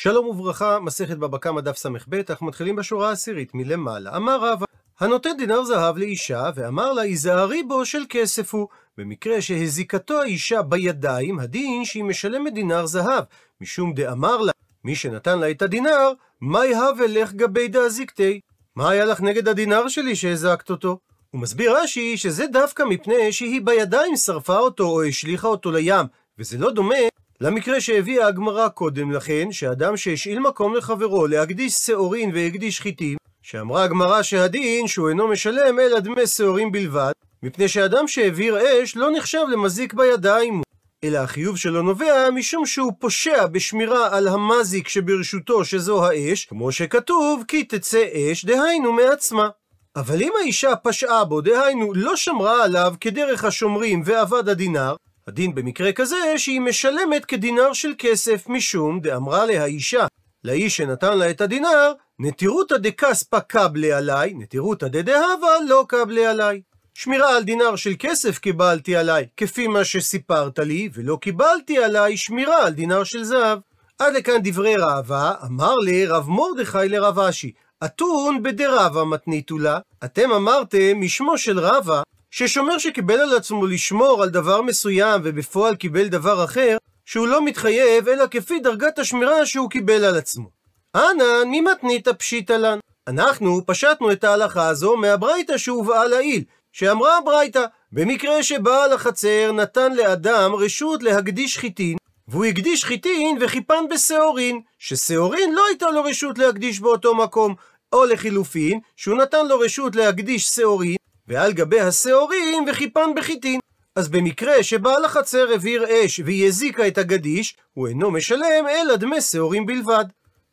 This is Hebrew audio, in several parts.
שלום וברכה, מסכת בבא קמא דף ס"ב, אנחנו מתחילים בשורה העשירית מלמעלה. אמר רבא, הנותן דינר זהב לאישה, ואמר לה, היזהרי בו של כסף הוא. במקרה שהזיקתו האישה בידיים, הדין שהיא משלמת דינר זהב, משום דאמר לה, מי שנתן לה את הדינר, מאי הווה לך גבי דאזיקתי? מה היה לך נגד הדינר שלי שהזקת אותו? הוא מסביר רש"י שזה דווקא מפני שהיא בידיים שרפה אותו או השליכה אותו לים, וזה לא דומה למקרה שהביאה הגמרא קודם לכן, שאדם שהשאיל מקום לחברו להקדיש שעורין והקדיש חיטים, שאמרה הגמרא שהדין שהוא אינו משלם אלא דמי שעורין בלבד, מפני שאדם שהעביר אש לא נחשב למזיק בידיים, אלא החיוב שלו נובע משום שהוא פושע בשמירה על המזיק שברשותו שזו האש, כמו שכתוב כי תצא אש, דהיינו מעצמה. אבל אם האישה פשעה בו, דהיינו לא שמרה עליו כדרך השומרים ואבד הדינר, הדין במקרה כזה שהיא משלמת כדינר של כסף, משום דאמרה לה האישה לאיש שנתן לה את הדינר, נטירותא דכספא קבלה עליי, נטירותא דדהבה לא קבלה עליי. שמירה על דינר של כסף קיבלתי עליי, כפי מה שסיפרת לי, ולא קיבלתי עליי שמירה על דינר של זהב. עד לכאן דברי ראווה, אמר לי רב מרדכי לרב אשי, אתון בדרבה מתניתו לה, אתם אמרתם משמו של רבה, ששומר שקיבל על עצמו לשמור על דבר מסוים ובפועל קיבל דבר אחר, שהוא לא מתחייב אלא כפי דרגת השמירה שהוא קיבל על עצמו. אנא, ממתנית פשיטא לן. אנחנו פשטנו את ההלכה הזו מהברייתא שהובאה לעיל, שאמרה הברייתא, במקרה שבעל החצר נתן לאדם רשות להקדיש חיטין, והוא הקדיש חיטין וחיפן בשעורין, ששעורין לא הייתה לו רשות להקדיש באותו מקום, או לחילופין, שהוא נתן לו רשות להקדיש שעורין, ועל גבי השעורים וחיפן בחיטין. אז במקרה שבעל החצר הבעיר אש והיא הזיקה את הגדיש, הוא אינו משלם אלא דמי שעורים בלבד.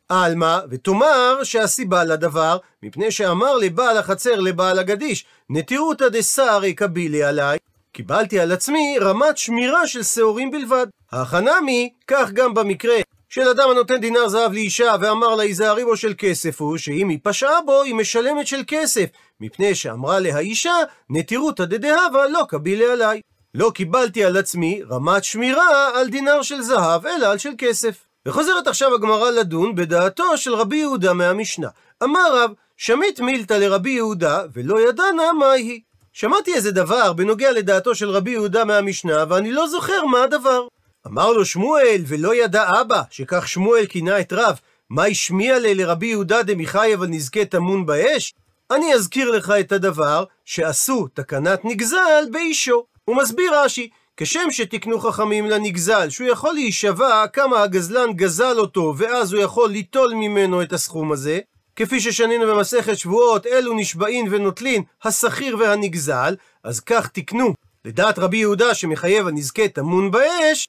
עלמא, ותאמר שהסיבה לדבר, מפני שאמר לבעל החצר לבעל הגדיש, נטירותא דסערי קבילי עליי, קיבלתי על עצמי רמת שמירה של שעורים בלבד. החנמי, כך גם במקרה של אדם הנותן דינר זהב לאישה ואמר לה היזהרי בו של כסף הוא, שאם היא פשעה בו היא משלמת של כסף, מפני שאמרה לה האישה נטירותא דדהבה לא קבילי עליי. לא קיבלתי על עצמי רמת שמירה על דינר של זהב, אלא על של כסף. וחוזרת עכשיו הגמרא לדון בדעתו של רבי יהודה מהמשנה. אמר רב, שמית מילתא לרבי יהודה, ולא ידענה מהי. שמעתי איזה דבר בנוגע לדעתו של רבי יהודה מהמשנה, ואני לא זוכר מה הדבר. אמר לו שמואל, ולא ידע אבא, שכך שמואל כינה את רב, מה השמיע לי לרבי יהודה דמיכאי אבל נזכה טמון באש? אני אזכיר לך את הדבר שעשו תקנת נגזל באישו. הוא מסביר רש"י, כשם שתיקנו חכמים לנגזל, שהוא יכול להישבע כמה הגזלן גזל אותו, ואז הוא יכול ליטול ממנו את הסכום הזה, כפי ששנינו במסכת שבועות, אלו נשבעין ונוטלין, השכיר והנגזל, אז כך תיקנו. לדעת רבי יהודה שמחייב הנזקה טמון באש,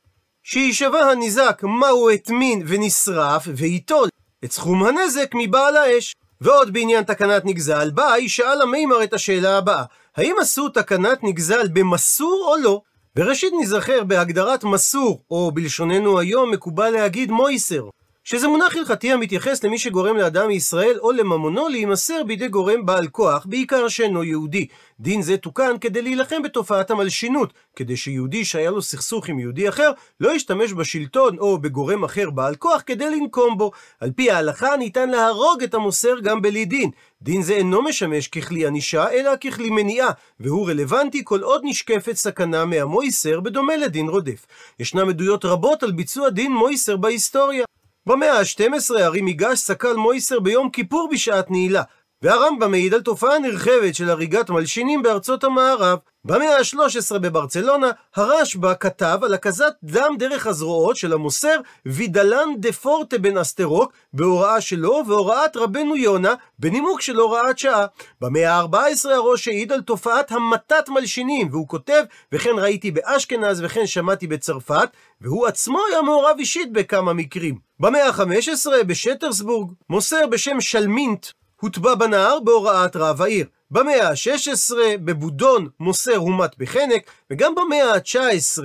שיישבע הניזק מהו הטמין ונשרף, וייטול את סכום הנזק מבעל האש. ועוד בעניין תקנת נגזל, באי שאל המימר את השאלה הבאה, האם עשו תקנת נגזל במסור או לא? בראשית נזכר בהגדרת מסור, או בלשוננו היום מקובל להגיד מויסר, שזה מונח הלכתי המתייחס למי שגורם לאדם מישראל או לממונו להימסר בידי גורם בעל כוח, בעיקר שאינו יהודי. דין זה תוקן כדי להילחם בתופעת המלשינות, כדי שיהודי שהיה לו סכסוך עם יהודי אחר, לא ישתמש בשלטון או בגורם אחר בעל כוח כדי לנקום בו. על פי ההלכה ניתן להרוג את המוסר גם בלי דין. דין זה אינו משמש ככלי ענישה, אלא ככלי מניעה, והוא רלוונטי כל עוד נשקפת סכנה מהמויסר, בדומה לדין רודף. ישנם עדויות רבות על ביצוע דין מויסר בהיסטוריה. במאה ה-12 הרי מיגש סקל מויסר ביום כיפור בשעת נעילה, והרמב"ם מעיד על תופעה נרחבת של הריגת מלשינים בארצות המערב. במאה ה-13 בברצלונה, הרשב"א כתב על הקזת דם דרך הזרועות של המוסר וידלן דה פורטה בן אסטרוק, בהוראה שלו והוראת רבנו יונה, בנימוק של הוראת שעה. במאה ה-14 הראש העיד על תופעת המתת מלשינים, והוא כותב, וכן ראיתי באשכנז וכן שמעתי בצרפת, והוא עצמו היה מעורב אישית בכמה מקרים. במאה ה-15 בשטרסבורג, מוסר בשם שלמינט, הוטבע בנהר בהוראת רב העיר. במאה ה-16 בבודון מוסר הומת בחנק, וגם במאה ה-19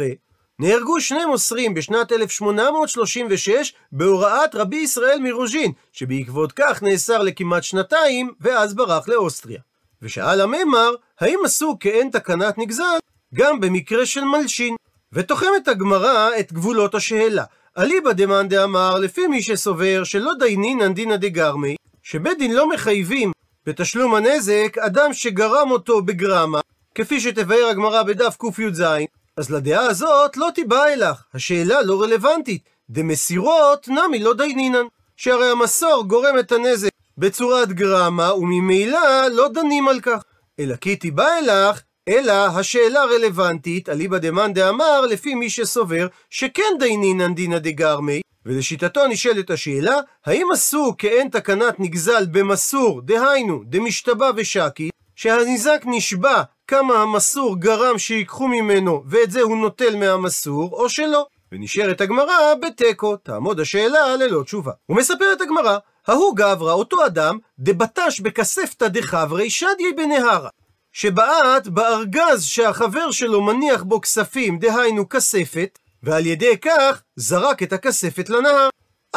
נהרגו שני מוסרים בשנת 1836 בהוראת רבי ישראל מרוז'ין, שבעקבות כך נאסר לכמעט שנתיים, ואז ברח לאוסטריה. ושאל הממר, האם עשו כאין תקנת נגזל גם במקרה של מלשין? ותוחמת הגמרא את גבולות השאלה. אליבא דמאן דאמר, לפי מי שסובר שלא דיינינן דינא דגרמי, שבית דין לא מחייבים בתשלום הנזק אדם שגרם אותו בגרמה, כפי שתבאר הגמרא בדף קי"ז, אז לדעה הזאת לא תיבא אלך, השאלה לא רלוונטית. דמסירות נמי לא דיינינן, שהרי המסור גורם את הנזק בצורת גרמה, וממילא לא דנים על כך. אלא כי תיבא אלך, אלא השאלה רלוונטית, אליבא דמאן דאמר, לפי מי שסובר שכן דיינינן דינא דגרמי, ולשיטתו נשאלת השאלה, האם עשו כאין תקנת נגזל במסור, דהיינו, דמשתבע ושקי, שהניזק נשבע כמה המסור גרם שיקחו ממנו, ואת זה הוא נוטל מהמסור, או שלא. ונשארת הגמרא בתיקו, תעמוד השאלה ללא תשובה. ומספרת הגמרא, ההוא גברא, אותו אדם, דבטש בכספתא דחברי שדיה בנהרה. שבעט בארגז שהחבר שלו מניח בו כספים, דהיינו כספת, ועל ידי כך זרק את הכספת לנהר.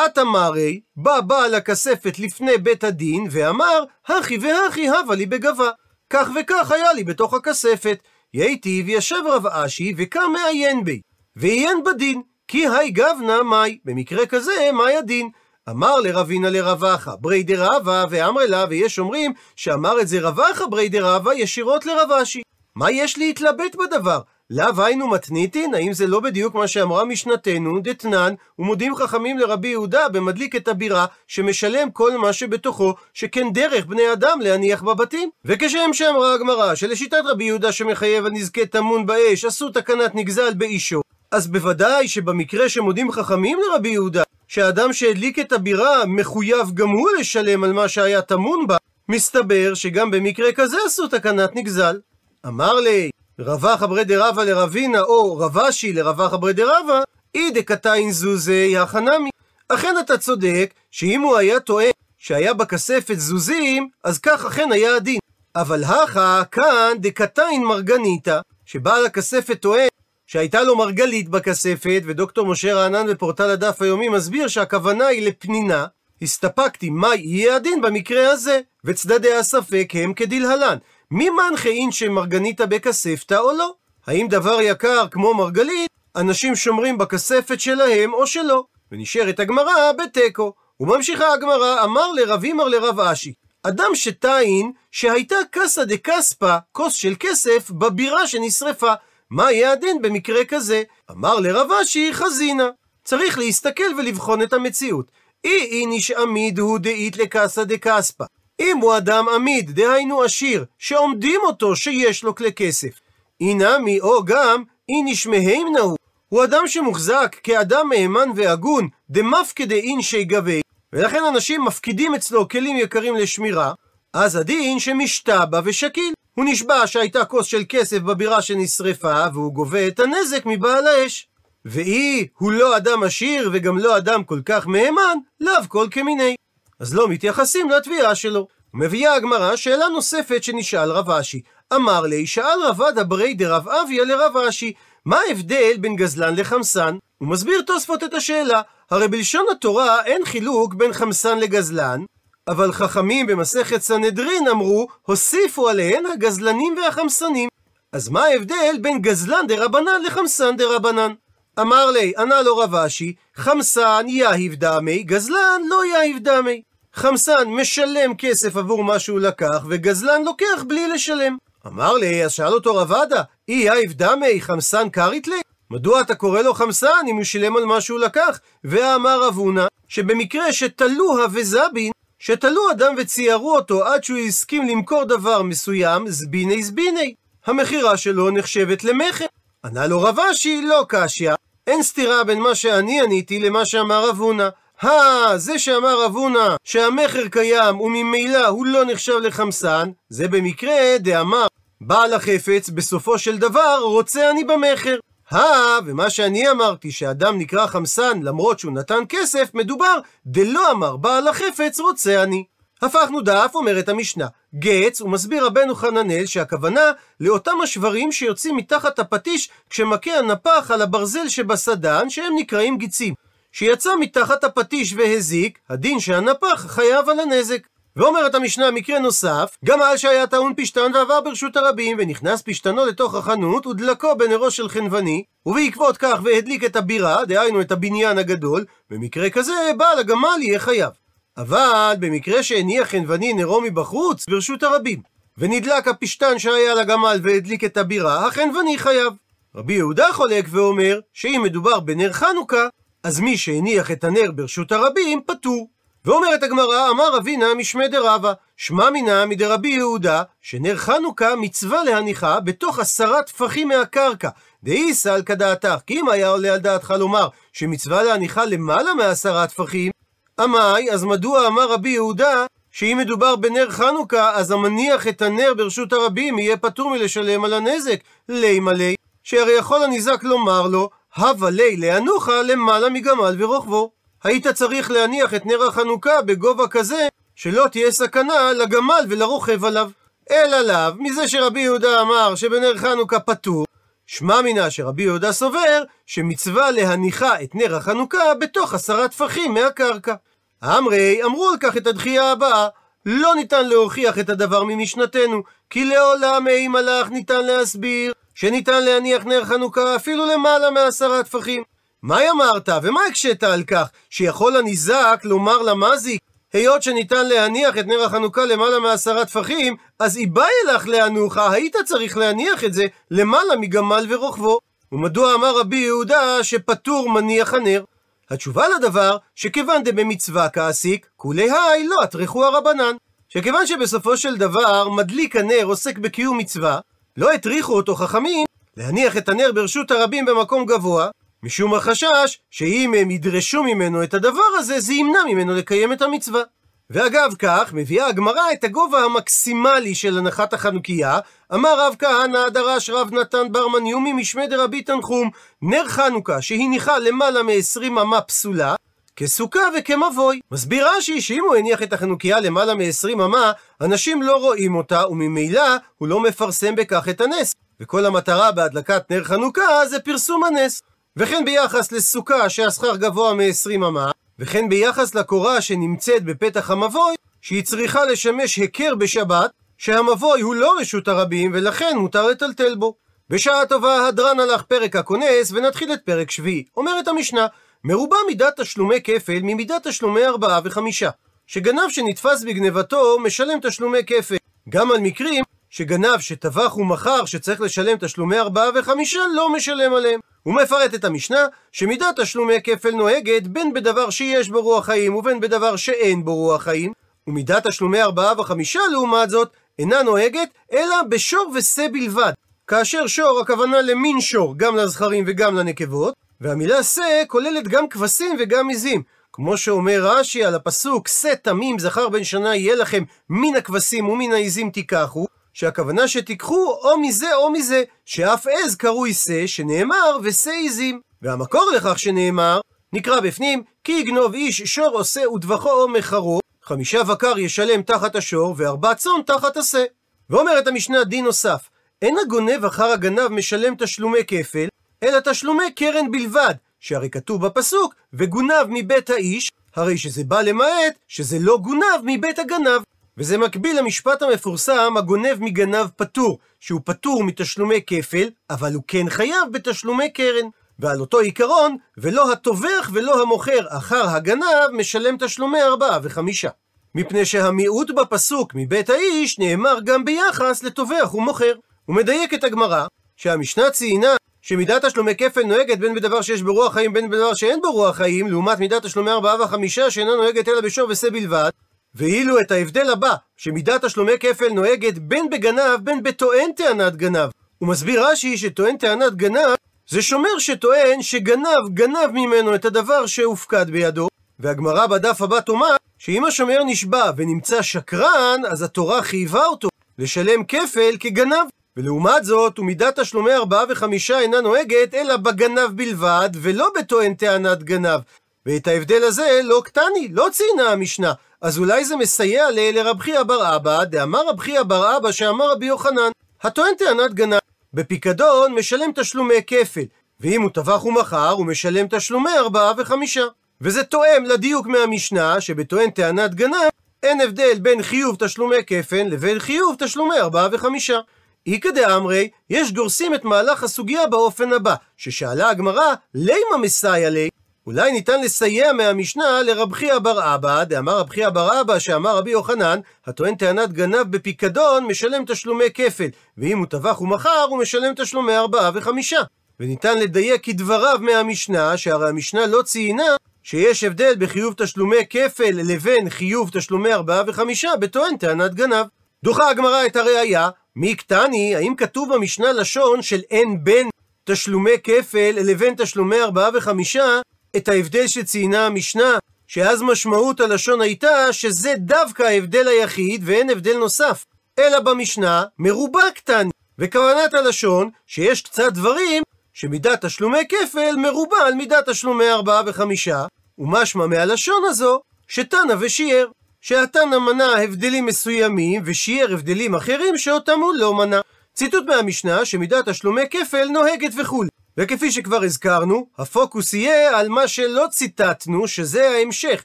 את אמרי, בא בעל הכספת לפני בית הדין, ואמר, הכי והכי הבה לי בגבה. כך וכך היה לי בתוך הכספת. יהייתי וישב רב אשי וקם מעיין בי. ועיין בדין, כי היי גבנה מאי, במקרה כזה, מאי הדין. אמר לרבינה לרבחה, ברי דרבה, ואמרי לה, ויש אומרים שאמר את זה רבחה ברי דרבה ישירות לרב אשי. מה יש להתלבט בדבר? לאו היינו מתניתין? האם זה לא בדיוק מה שאמרה משנתנו, דתנן, ומודים חכמים לרבי יהודה במדליק את הבירה, שמשלם כל מה שבתוכו, שכן דרך בני אדם להניח בבתים. וכשם שאמרה הגמרא, שלשיטת רבי יהודה שמחייב על נזקי טמון באש, עשו תקנת נגזל באישו. אז בוודאי שבמקרה שמודים חכמים לרבי יהודה, שהאדם שהדליק את הבירה מחויב גם הוא לשלם על מה שהיה טמון בה, מסתבר שגם במקרה כזה עשו תקנת נגזל. אמר לי, רבא חברי דרבא לרבינה, או רבשי לרבא חברי דרבא, אי דקתאין זוזי החנמי. אכן אתה צודק, שאם הוא היה טוען שהיה בכספת זוזים, אז כך אכן היה הדין. אבל הכה, כאן דקתאין מרגניתא, שבעל הכספת טוען שהייתה לו מרגלית בכספת, ודוקטור משה רענן בפורטל הדף היומי מסביר שהכוונה היא לפנינה, הסתפקתי מה יהיה הדין במקרה הזה, וצדדי הספק הם כדלהלן. מי מנחה אין שמרגניתא בכספתא או לא? האם דבר יקר כמו מרגלית, אנשים שומרים בכספת שלהם או שלא? ונשארת הגמרא בתיקו. וממשיכה הגמרא, אמר לרב אימר לרב אשי, אדם שטעין שהייתה קסא דקספא, כוס של כסף, בבירה שנשרפה. מה יהיה הדין במקרה כזה? אמר לרב אשי חזינה. צריך להסתכל ולבחון את המציאות. אי איניש עמיד הוא דאית לקסא דקספא. אם הוא אדם עמיד, דהיינו עשיר, שעומדים אותו שיש לו כלי כסף. אינמי או גם איניש מהימנה הוא. הוא אדם שמוחזק כאדם מהימן והגון, דמפקדי אינשי גבי, ולכן אנשים מפקידים אצלו כלים יקרים לשמירה, אז הדין שמשתבע ושקיל. הוא נשבע שהייתה כוס של כסף בבירה שנשרפה, והוא גובה את הנזק מבעל האש. ואי הוא לא אדם עשיר וגם לא אדם כל כך מהימן, לאו כל כמיני. אז לא מתייחסים לתביעה שלו. מביאה הגמרא שאלה נוספת שנשאל רב אשי. אמר לי, שאל רבא דברי דרב אביה לרב אשי, מה ההבדל בין גזלן לחמסן? הוא מסביר תוספות את השאלה. הרי בלשון התורה אין חילוק בין חמסן לגזלן, אבל חכמים במסכת סנהדרין אמרו, הוסיפו עליהן הגזלנים והחמסנים. אז מה ההבדל בין גזלן דרבנן לחמסן דרבנן? אמר לי, ענה לו רב אשי, חמסן יהיב דמי, גזלן לא יהיב דמי. חמסן משלם כסף עבור מה שהוא לקח, וגזלן לוקח בלי לשלם. אמר לי, אז שאל אותו רב עדה, אי יהיב דמי חמסן קריתלי? מדוע אתה קורא לו חמסן אם הוא שילם על מה שהוא לקח? ואמר רב הונא, שבמקרה שתלוה וזבין, שתלו אדם וציירו אותו עד שהוא הסכים למכור דבר מסוים, זביני זביני. המכירה שלו נחשבת למכר. ענה לו רב אשי, לא קשיא. אין סתירה בין מה שאני עניתי למה שאמר רב הונא. הא, זה שאמר רב הונא שהמכר קיים וממילא הוא לא נחשב לחמסן, זה במקרה דאמר בעל החפץ בסופו של דבר רוצה אני במכר. הא, ומה שאני אמרתי שאדם נקרא חמסן למרות שהוא נתן כסף, מדובר דלא אמר בעל החפץ רוצה אני. הפכנו דף, אומרת המשנה. גץ, ומסביר רבנו חננאל שהכוונה לאותם השברים שיוצאים מתחת הפטיש כשמכה הנפח על הברזל שבסדן, שהם נקראים גיצים. שיצא מתחת הפטיש והזיק, הדין שהנפח חייב על הנזק. ואומרת המשנה מקרה נוסף, גם על שהיה טעון פשטן ועבר ברשות הרבים, ונכנס פשטנו לתוך החנות, ודלקו בנרו של חנווני, ובעקבות כך והדליק את הבירה, דהיינו את הבניין הגדול, במקרה כזה בעל הגמל יהיה חייב. אבל במקרה שהניח חנווני נרו מבחוץ, ברשות הרבים, ונדלק הפשטן שהיה לגמל והדליק את הבירה, החנווני חייב. רבי יהודה חולק ואומר, שאם מדובר בנר חנוכה, אז מי שהניח את הנר ברשות הרבים, פטור. ואומרת הגמרא, אמר אבינה משמי דרבה, שמע מינא מדרבי יהודה, שנר חנוכה מצווה להניחה בתוך עשרה טפחים מהקרקע. דאיסא על כדעתך, כי אם היה עולה על דעתך לומר שמצווה להניחה למעלה מעשרה טפחים, עמאי, אז מדוע אמר רבי יהודה שאם מדובר בנר חנוכה, אז המניח את הנר ברשות הרבים יהיה פטור מלשלם על הנזק. לי מלא, שהרי יכול הניזק לומר לו, הווה לי להנוחה למעלה מגמל ורוחבו. היית צריך להניח את נר החנוכה בגובה כזה, שלא תהיה סכנה לגמל ולרוכב עליו. אלא לאו, מזה שרבי יהודה אמר שבנר חנוכה פטור, שמע מינה שרבי יהודה סובר שמצווה להניחה את נר החנוכה בתוך עשרה טפחים מהקרקע. אמרי, אמרו על כך את הדחייה הבאה, לא ניתן להוכיח את הדבר ממשנתנו, כי לעולם אי מלאך ניתן להסביר שניתן להניח נר חנוכה אפילו למעלה מעשרה טפחים. מה אמרת, ומה הקשית על כך, שיכול הניזק לומר למזיק, היות שניתן להניח את נר החנוכה למעלה מעשרה טפחים, אז איבאי לך להנוחה, היית צריך להניח את זה למעלה מגמל ורוכבו. ומדוע אמר רבי יהודה שפטור מניח הנר? התשובה לדבר, שכיוון דבמצווה כעסיק, כולי היי לא אטרחו הרבנן. שכיוון שבסופו של דבר מדליק הנר עוסק בקיום מצווה, לא הטריחו אותו חכמים להניח את הנר ברשות הרבים במקום גבוה, משום החשש שאם הם ידרשו ממנו את הדבר הזה, זה ימנע ממנו לקיים את המצווה. ואגב כך, מביאה הגמרא את הגובה המקסימלי של הנחת החנוכיה, אמר רב כהנא דרש רב נתן בר מניומי משמי דרבי תנחום, נר חנוכה שהניחה למעלה מ-20 אמה פסולה, כסוכה וכמבוי. מסביר רש"י שאם הוא הניח את החנוכיה למעלה מ-20 אמה, אנשים לא רואים אותה, וממילא הוא לא מפרסם בכך את הנס. וכל המטרה בהדלקת נר חנוכה זה פרסום הנס. וכן ביחס לסוכה שהשכר גבוה מ-20 אמה, וכן ביחס לקורה שנמצאת בפתח המבוי, שהיא צריכה לשמש היכר בשבת, שהמבוי הוא לא רשות הרבים, ולכן מותר לטלטל בו. בשעה טובה הדרן הלך פרק הכונס, ונתחיל את פרק שביעי. אומרת המשנה, מרובה מידת תשלומי כפל ממידת תשלומי ארבעה וחמישה. שגנב שנתפס בגנבתו משלם תשלומי כפל. גם על מקרים שגנב שטבח ומכר שצריך לשלם תשלומי ארבעה וחמישה לא משלם עליהם. הוא מפרט את המשנה שמידת תשלומי כפל נוהגת בין בדבר שיש בו רוח חיים ובין בדבר שאין בו רוח חיים, ומידת תשלומי ארבעה וחמישה לעומת זאת אינה נוהגת אלא בשור ושה בלבד. כאשר שור הכוונה למין שור גם לזכרים וגם לנקבות, והמילה שא כוללת גם כבשים וגם עזים. כמו שאומר רש"י על הפסוק, שא תמים זכר בן שנה יהיה לכם מן הכבשים ומן העזים תיקחו, שהכוונה שתיקחו או מזה או מזה, שאף עז קרוי שא, שנאמר ושא עזים. והמקור לכך שנאמר, נקרא בפנים, כי יגנוב איש שור עושה וטבחו או מחרו, חמישה בקר ישלם תחת השור, וארבע צאן תחת השא. ואומרת המשנה דין נוסף, אין הגונב אחר הגנב משלם תשלומי כפל, אלא תשלומי קרן בלבד, שהרי כתוב בפסוק, וגונב מבית האיש, הרי שזה בא למעט שזה לא גונב מבית הגנב. וזה מקביל למשפט המפורסם, הגונב מגנב פטור, שהוא פטור מתשלומי כפל, אבל הוא כן חייב בתשלומי קרן. ועל אותו עיקרון, ולא הטובח ולא המוכר אחר הגנב משלם תשלומי ארבעה וחמישה. מפני שהמיעוט בפסוק מבית האיש נאמר גם ביחס לטובח ומוכר. ומדייקת הגמרא, שהמשנה ציינה שמידת תשלומי כפל נוהגת בין בדבר שיש בו רוח חיים בין בדבר שאין בו רוח חיים, לעומת מידת תשלומי ארבעה וחמישה שאינה נוהגת אלא בשור ושה בלבד, ואילו את ההבדל הבא, שמידת תשלומי כפל נוהגת בין בגנב בין בטוען טענת גנב. הוא מסביר רש"י שטוען טענת גנב זה שומר שטוען שגנב גנב ממנו את הדבר שהופקד בידו, והגמרא בדף הבא תאמר שאם השומר נשבע ונמצא שקרן, אז התורה חייבה אותו לשלם כפל כגנב. ולעומת זאת, ומידת תשלומי ארבעה וחמישה אינה נוהגת, אלא בגנב בלבד, ולא בטוען טענת גנב. ואת ההבדל הזה לא קטני, לא ציינה המשנה. אז אולי זה מסייע לרב חייא בר אבא, דאמר רב חייא בר אבא שאמר רבי יוחנן, הטוען טענת גנב. בפיקדון משלם תשלומי כפל, ואם הוא טבח ומכר, הוא משלם תשלומי ארבעה וחמישה. וזה תואם לדיוק מהמשנה, שבטוען טענת גנב, אין הבדל בין חיוב תשלומי כפל לבין חיוב תשלומי ארבעה וחמישה. איכא דאמרי, יש גורסים את מהלך הסוגיה באופן הבא, ששאלה הגמרא, לימה מסייע לי? אולי ניתן לסייע מהמשנה לרב חייא בר אבא, דאמר רב חייא בר אבא, שאמר רבי יוחנן, הטוען טענת גנב בפיקדון, משלם תשלומי כפל, ואם הוא טבח ומכר, הוא משלם תשלומי ארבעה וחמישה. וניתן לדייק כדבריו מהמשנה, שהרי המשנה לא ציינה שיש הבדל בחיוב תשלומי כפל לבין חיוב תשלומי ארבעה וחמישה בטוען טענת גנב. דוחה הגמרא את הראייה, מי קטני, האם כתוב במשנה לשון של אין בין תשלומי כפל לבין תשלומי ארבעה וחמישה, את ההבדל שציינה המשנה, שאז משמעות הלשון הייתה שזה דווקא ההבדל היחיד ואין הבדל נוסף. אלא במשנה מרובה קטני. וכוונת הלשון שיש קצת דברים שמידת תשלומי כפל מרובה על מידת תשלומי ארבעה וחמישה, ומשמע מהלשון הזו שתנא ושיער. שהתנא מנה הבדלים מסוימים ושיער הבדלים אחרים שאותם הוא לא מנה. ציטוט מהמשנה שמידת תשלומי כפל נוהגת וכו'. וכפי שכבר הזכרנו, הפוקוס יהיה על מה שלא ציטטנו, שזה ההמשך,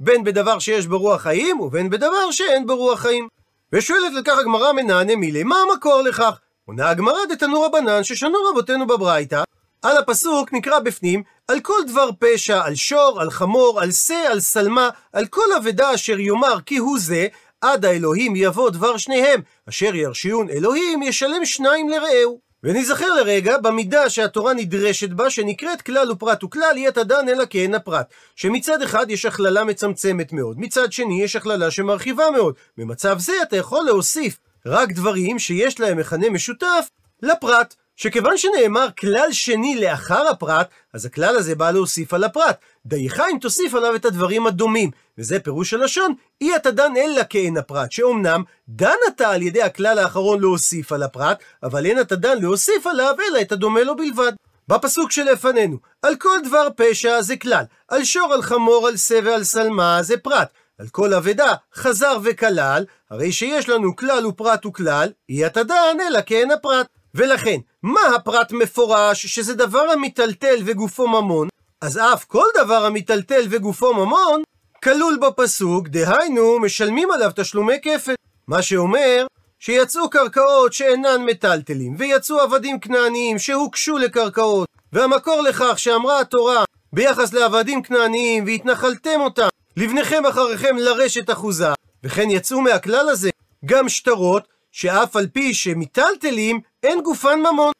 בין בדבר שיש בו רוח חיים, ובין בדבר שאין בו רוח חיים. ושואלת לכך הגמרא מנענה מילי, מה המקור לכך? עונה הגמרא דתנו רבנן ששנו רבותינו בברייתא, על הפסוק נקרא בפנים, על כל דבר פשע, על שור, על חמור, על שא, על שלמה, על כל אבדה אשר יאמר כי הוא זה, עד האלוהים יבוא דבר שניהם, אשר ירשיון אלוהים ישלם שניים לרעהו. ונזכר לרגע במידה שהתורה נדרשת בה, שנקראת כלל ופרט וכלל, היא התדן אלא כאין הפרט. שמצד אחד יש הכללה מצמצמת מאוד, מצד שני יש הכללה שמרחיבה מאוד. במצב זה אתה יכול להוסיף רק דברים שיש להם מכנה משותף לפרט. שכיוון שנאמר כלל שני לאחר הפרט, אז הכלל הזה בא להוסיף על הפרט. דייך אם תוסיף עליו את הדברים הדומים. וזה פירוש הלשון, אי אתה דן אלא כאין הפרט, שאומנם דן אתה על ידי הכלל האחרון להוסיף על הפרט, אבל אין אתה דן להוסיף עליו אלא את הדומה לו בלבד. בפסוק שלפנינו, על כל דבר פשע זה כלל, על שור, על חמור, על שא ועל שלמה זה פרט, על כל אבדה חזר וכלל, הרי שיש לנו כלל ופרט וכלל, אי אתה דן אלא כאין הפרט. ולכן, מה הפרט מפורש שזה דבר המיטלטל וגופו ממון, אז אף כל דבר המיטלטל וגופו ממון, כלול בפסוק, דהיינו, משלמים עליו תשלומי כפל. מה שאומר, שיצאו קרקעות שאינן מטלטלים, ויצאו עבדים כנעניים שהוקשו לקרקעות, והמקור לכך שאמרה התורה ביחס לעבדים כנעניים, והתנחלתם אותם, לבניכם אחריכם לרשת אחוזה, וכן יצאו מהכלל הזה גם שטרות, שאף על פי שמיטלטלים, אין גופן ממון.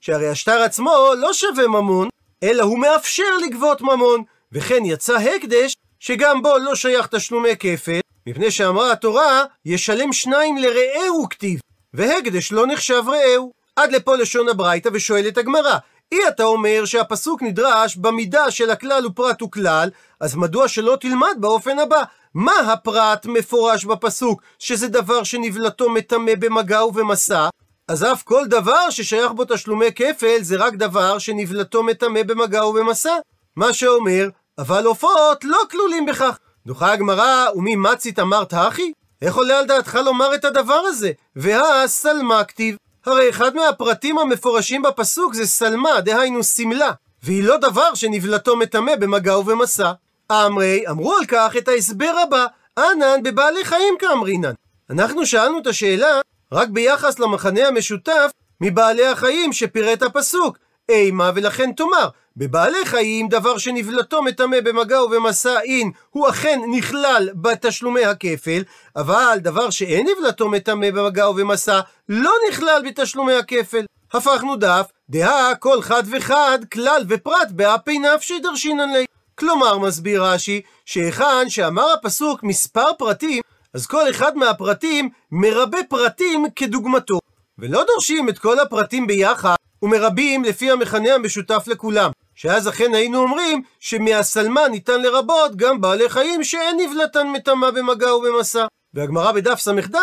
שהרי השטר עצמו לא שווה ממון, אלא הוא מאפשר לגבות ממון, וכן יצא הקדש, שגם בו לא שייך תשלומי כפל, מפני שאמרה התורה, ישלם שניים לרעהו כתיב, והקדש לא נחשב רעהו. עד לפה לשון הברייתא ושואלת הגמרא, אי אתה אומר שהפסוק נדרש במידה של הכלל ופרט וכלל, אז מדוע שלא תלמד באופן הבא? מה הפרט מפורש בפסוק, שזה דבר שנבלתו מטמא במגע ובמסע? אז אף כל דבר ששייך בו תשלומי כפל זה רק דבר שנבלתו מטמא במגע ובמסע. מה שאומר, אבל עופות לא כלולים בכך. דוחה הגמרא, ומי מצית אמרת הכי? איך עולה על דעתך לומר את הדבר הזה? והא סלמה כתיב. הרי אחד מהפרטים המפורשים בפסוק זה סלמה, דהיינו שמלה, והיא לא דבר שנבלתו מטמא במגע ובמסע. אמרי, אמרו על כך את ההסבר הבא, אנן בבעלי חיים כאמרינן. אנחנו שאלנו את השאלה רק ביחס למחנה המשותף מבעלי החיים שפירט הפסוק. אימה ולכן תאמר, בבעלי חיים דבר שנבלתו מטמא במגע ובמסע אין הוא אכן נכלל בתשלומי הכפל, אבל דבר שאין נבלתו מטמא במגע ובמסע לא נכלל בתשלומי הכפל. הפכנו דף, דהה כל חד וחד, כלל ופרט באפי נפשי דרשינן לי. כלומר, מסביר רש"י, שהיכן שאמר הפסוק מספר פרטים, אז כל אחד מהפרטים מרבה פרטים כדוגמתו. ולא דורשים את כל הפרטים ביחד, ומרבים לפי המכנה המשותף לכולם. שאז אכן היינו אומרים שמהסלמה ניתן לרבות גם בעלי חיים שאין נבלתן מטמא במגע ובמסע. והגמרא בדף ס"ד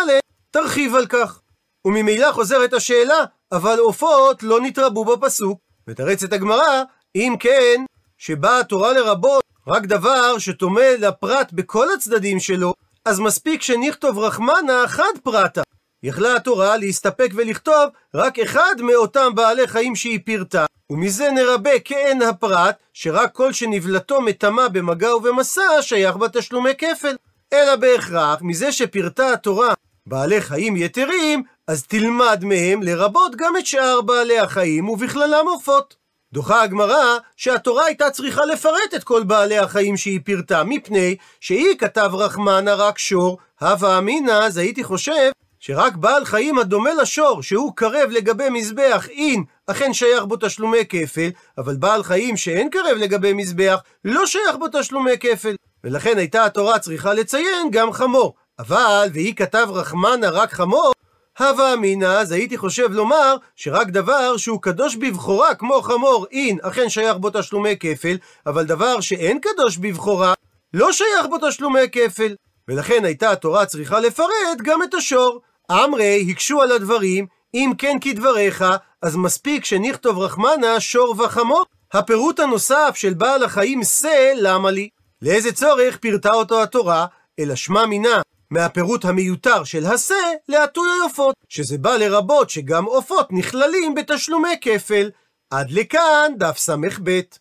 תרחיב על כך. וממילא חוזרת השאלה, אבל עופות לא נתרבו בפסוק. מתרצת הגמרא, אם כן, שבאה התורה לרבות רק דבר שטומא לפרט בכל הצדדים שלו, אז מספיק שנכתוב רחמנה חד פרטה. יכלה התורה להסתפק ולכתוב רק אחד מאותם בעלי חיים שהיא פירטה, ומזה נרבה כאין הפרט, שרק כל שנבלתו מטמא במגע ובמסע שייך בתשלומי כפל. אלא בהכרח מזה שפירטה התורה בעלי חיים יתרים, אז תלמד מהם לרבות גם את שאר בעלי החיים, ובכללם עופות. דוחה הגמרא שהתורה הייתה צריכה לפרט את כל בעלי החיים שהיא פירטה, מפני שהיא כתב רחמנה רק שור, הווה אמינא, אז הייתי חושב שרק בעל חיים הדומה לשור, שהוא קרב לגבי מזבח אין, אכן שייך בו תשלומי כפל, אבל בעל חיים שאין קרב לגבי מזבח, לא שייך בו תשלומי כפל. ולכן הייתה התורה צריכה לציין גם חמור. אבל, והיא כתב רחמנה רק חמור, הווה אמינא, אז הייתי חושב לומר שרק דבר שהוא קדוש בבחורה, כמו חמור, אין, אכן שייך בו תשלומי כפל, אבל דבר שאין קדוש בבחורה, לא שייך בו תשלומי כפל. ולכן הייתה התורה צריכה לפרט גם את השור. אמרי הקשו על הדברים, אם כן כדבריך, אז מספיק שנכתוב רחמנה שור וחמור. הפירוט הנוסף של בעל החיים שא, למה לי? לאיזה צורך פירטה אותו התורה, אלא שמע מינה מהפירוט המיותר של השא להטוי עופות, שזה בא לרבות שגם עופות נכללים בתשלומי כפל. עד לכאן דף ס"ב.